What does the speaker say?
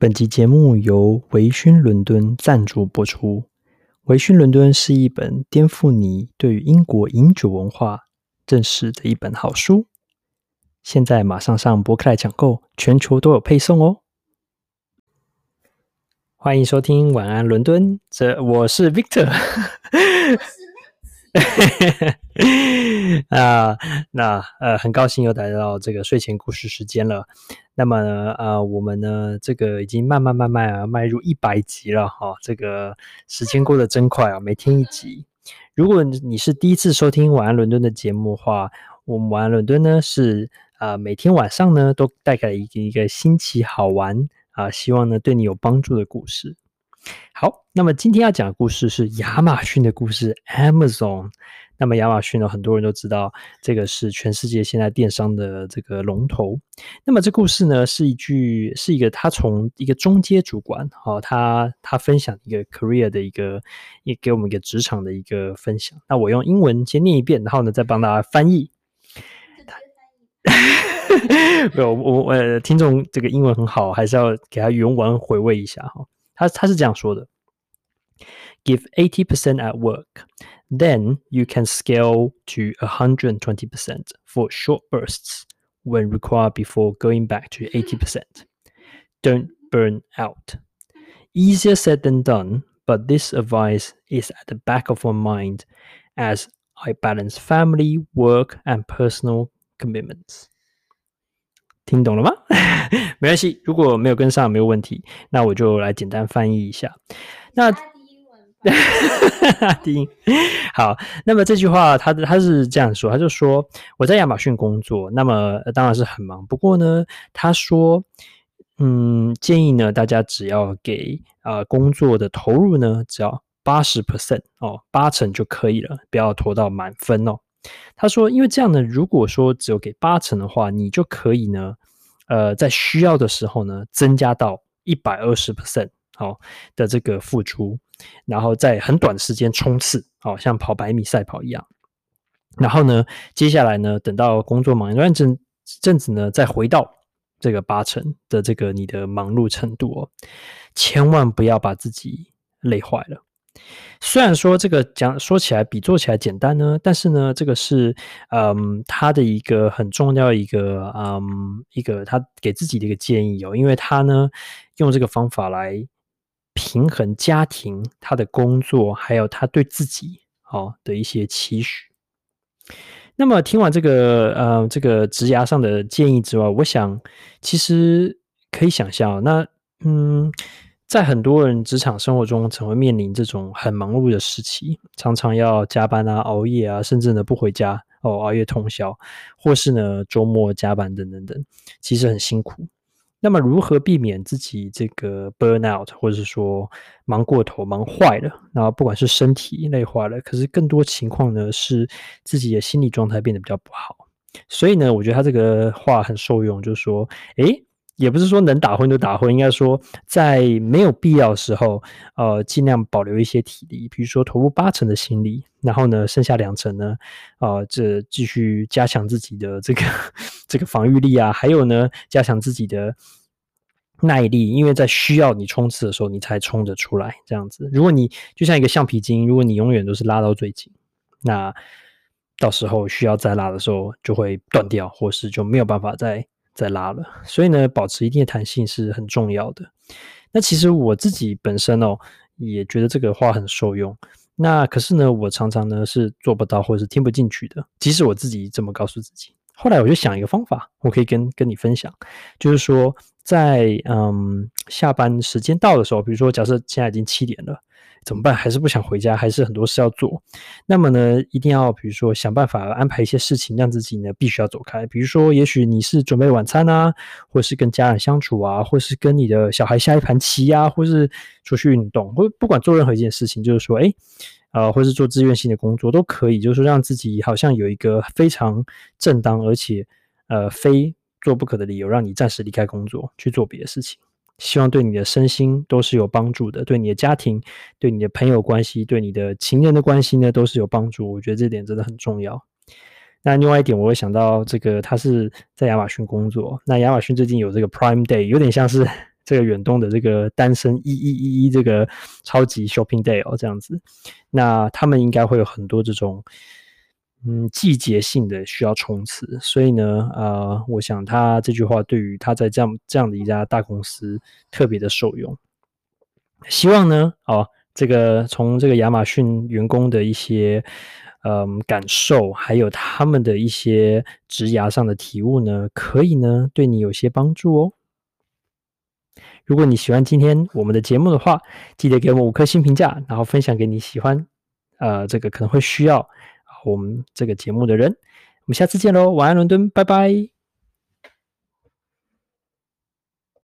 本集节目由维勋伦敦赞助播出。维勋伦敦是一本颠覆你对于英国饮酒文化认识的一本好书。现在马上上博客来抢购，全球都有配送哦。欢迎收听晚安伦敦，这我是 Victor。啊，那呃，很高兴又来到这个睡前故事时间了。那么呢，呃，我们呢，这个已经慢慢慢慢啊，迈入一百集了哈。这个时间过得真快啊，每天一集。如果你是第一次收听晚安伦敦的节目的话，我们晚安伦敦呢是啊、每天晚上呢都带给一个一个新奇好玩啊、希望呢对你有帮助的故事。好，那么今天要讲的故事是亚马逊的故事，Amazon。那么亚马逊呢，很多人都知道，这个是全世界现在电商的这个龙头。那么这故事呢，是一句，是一个他从一个中阶主管，哦，他他分享一个 career 的一个，也给我们一个职场的一个分享。那我用英文先念一遍，然后呢，再帮大家翻译。没有，我我呃，听众这个英文很好，还是要给他原文回味一下哈。他他是这样说的：Give eighty percent at work, then you can scale to a hundred and twenty percent for short bursts when required before going back to eighty percent. Don't burn out. Easier said than done, but this advice is at the back of my mind as I balance family, work, and personal commitments. 听懂了吗？没关系，如果没有跟上，没有问题。那我就来简单翻译一下。那第一文，第一好。那么这句话，他他是这样说，他就说我在亚马逊工作，那么当然是很忙。不过呢，他说，嗯，建议呢，大家只要给啊、呃、工作的投入呢，只要八十 percent 哦，八成就可以了，不要拖到满分哦。他说：“因为这样呢，如果说只有给八成的话，你就可以呢，呃，在需要的时候呢，增加到一百二十 percent 好的这个付出，然后在很短时间冲刺，好像跑百米赛跑一样。然后呢，接下来呢，等到工作忙一段阵阵子呢，再回到这个八成的这个你的忙碌程度哦，千万不要把自己累坏了。”虽然说这个讲说起来比做起来简单呢，但是呢，这个是嗯他的一个很重要一个嗯一个他给自己的一个建议哦，因为他呢用这个方法来平衡家庭、他的工作，还有他对自己哦的一些期许。那么听完这个呃这个职涯上的建议之外，我想其实可以想象，那嗯。在很多人职场生活中，曾会面临这种很忙碌的时期，常常要加班啊、熬夜啊，甚至呢不回家哦，熬夜通宵，或是呢周末加班等等等，其实很辛苦。那么如何避免自己这个 burn out，或者是说忙过头、忙坏了？然后不管是身体累坏了，可是更多情况呢是自己的心理状态变得比较不好。所以呢，我觉得他这个话很受用，就是说，诶。也不是说能打昏就打昏，应该说在没有必要的时候，呃，尽量保留一些体力，比如说投入八成的心力，然后呢，剩下两成呢，呃，这继续加强自己的这个 这个防御力啊，还有呢，加强自己的耐力，因为在需要你冲刺的时候，你才冲得出来。这样子，如果你就像一个橡皮筋，如果你永远都是拉到最紧，那到时候需要再拉的时候就会断掉，或是就没有办法再。再拉了，所以呢，保持一定的弹性是很重要的。那其实我自己本身哦，也觉得这个话很受用。那可是呢，我常常呢是做不到或者是听不进去的。即使我自己这么告诉自己，后来我就想一个方法，我可以跟跟你分享，就是说在嗯下班时间到的时候，比如说假设现在已经七点了。怎么办？还是不想回家，还是很多事要做。那么呢，一定要比如说想办法安排一些事情，让自己呢必须要走开。比如说，也许你是准备晚餐啊，或是跟家人相处啊，或是跟你的小孩下一盘棋啊，或是出去运动，或不管做任何一件事情，就是说，诶，呃，或是做志愿性的工作都可以，就是说让自己好像有一个非常正当而且呃非做不可的理由，让你暂时离开工作去做别的事情。希望对你的身心都是有帮助的，对你的家庭、对你的朋友关系、对你的情人的关系呢，都是有帮助。我觉得这点真的很重要。那另外一点，我会想到这个，他是在亚马逊工作。那亚马逊最近有这个 Prime Day，有点像是 这个远东的这个单身一一一一这个超级 shopping day 哦，这样子，那他们应该会有很多这种嗯季节性的需要冲刺，所以呢，呃，我想他这句话对于他在这样这样的一家大公司特别的受用。希望呢，哦，这个从这个亚马逊员工的一些嗯感受，还有他们的一些职涯上的体悟呢，可以呢对你有些帮助哦。如果你喜欢今天我们的节目的话，记得给我们五颗星评价，然后分享给你喜欢，呃，这个可能会需要我们这个节目的人。我们下次见喽，晚安伦敦，拜拜。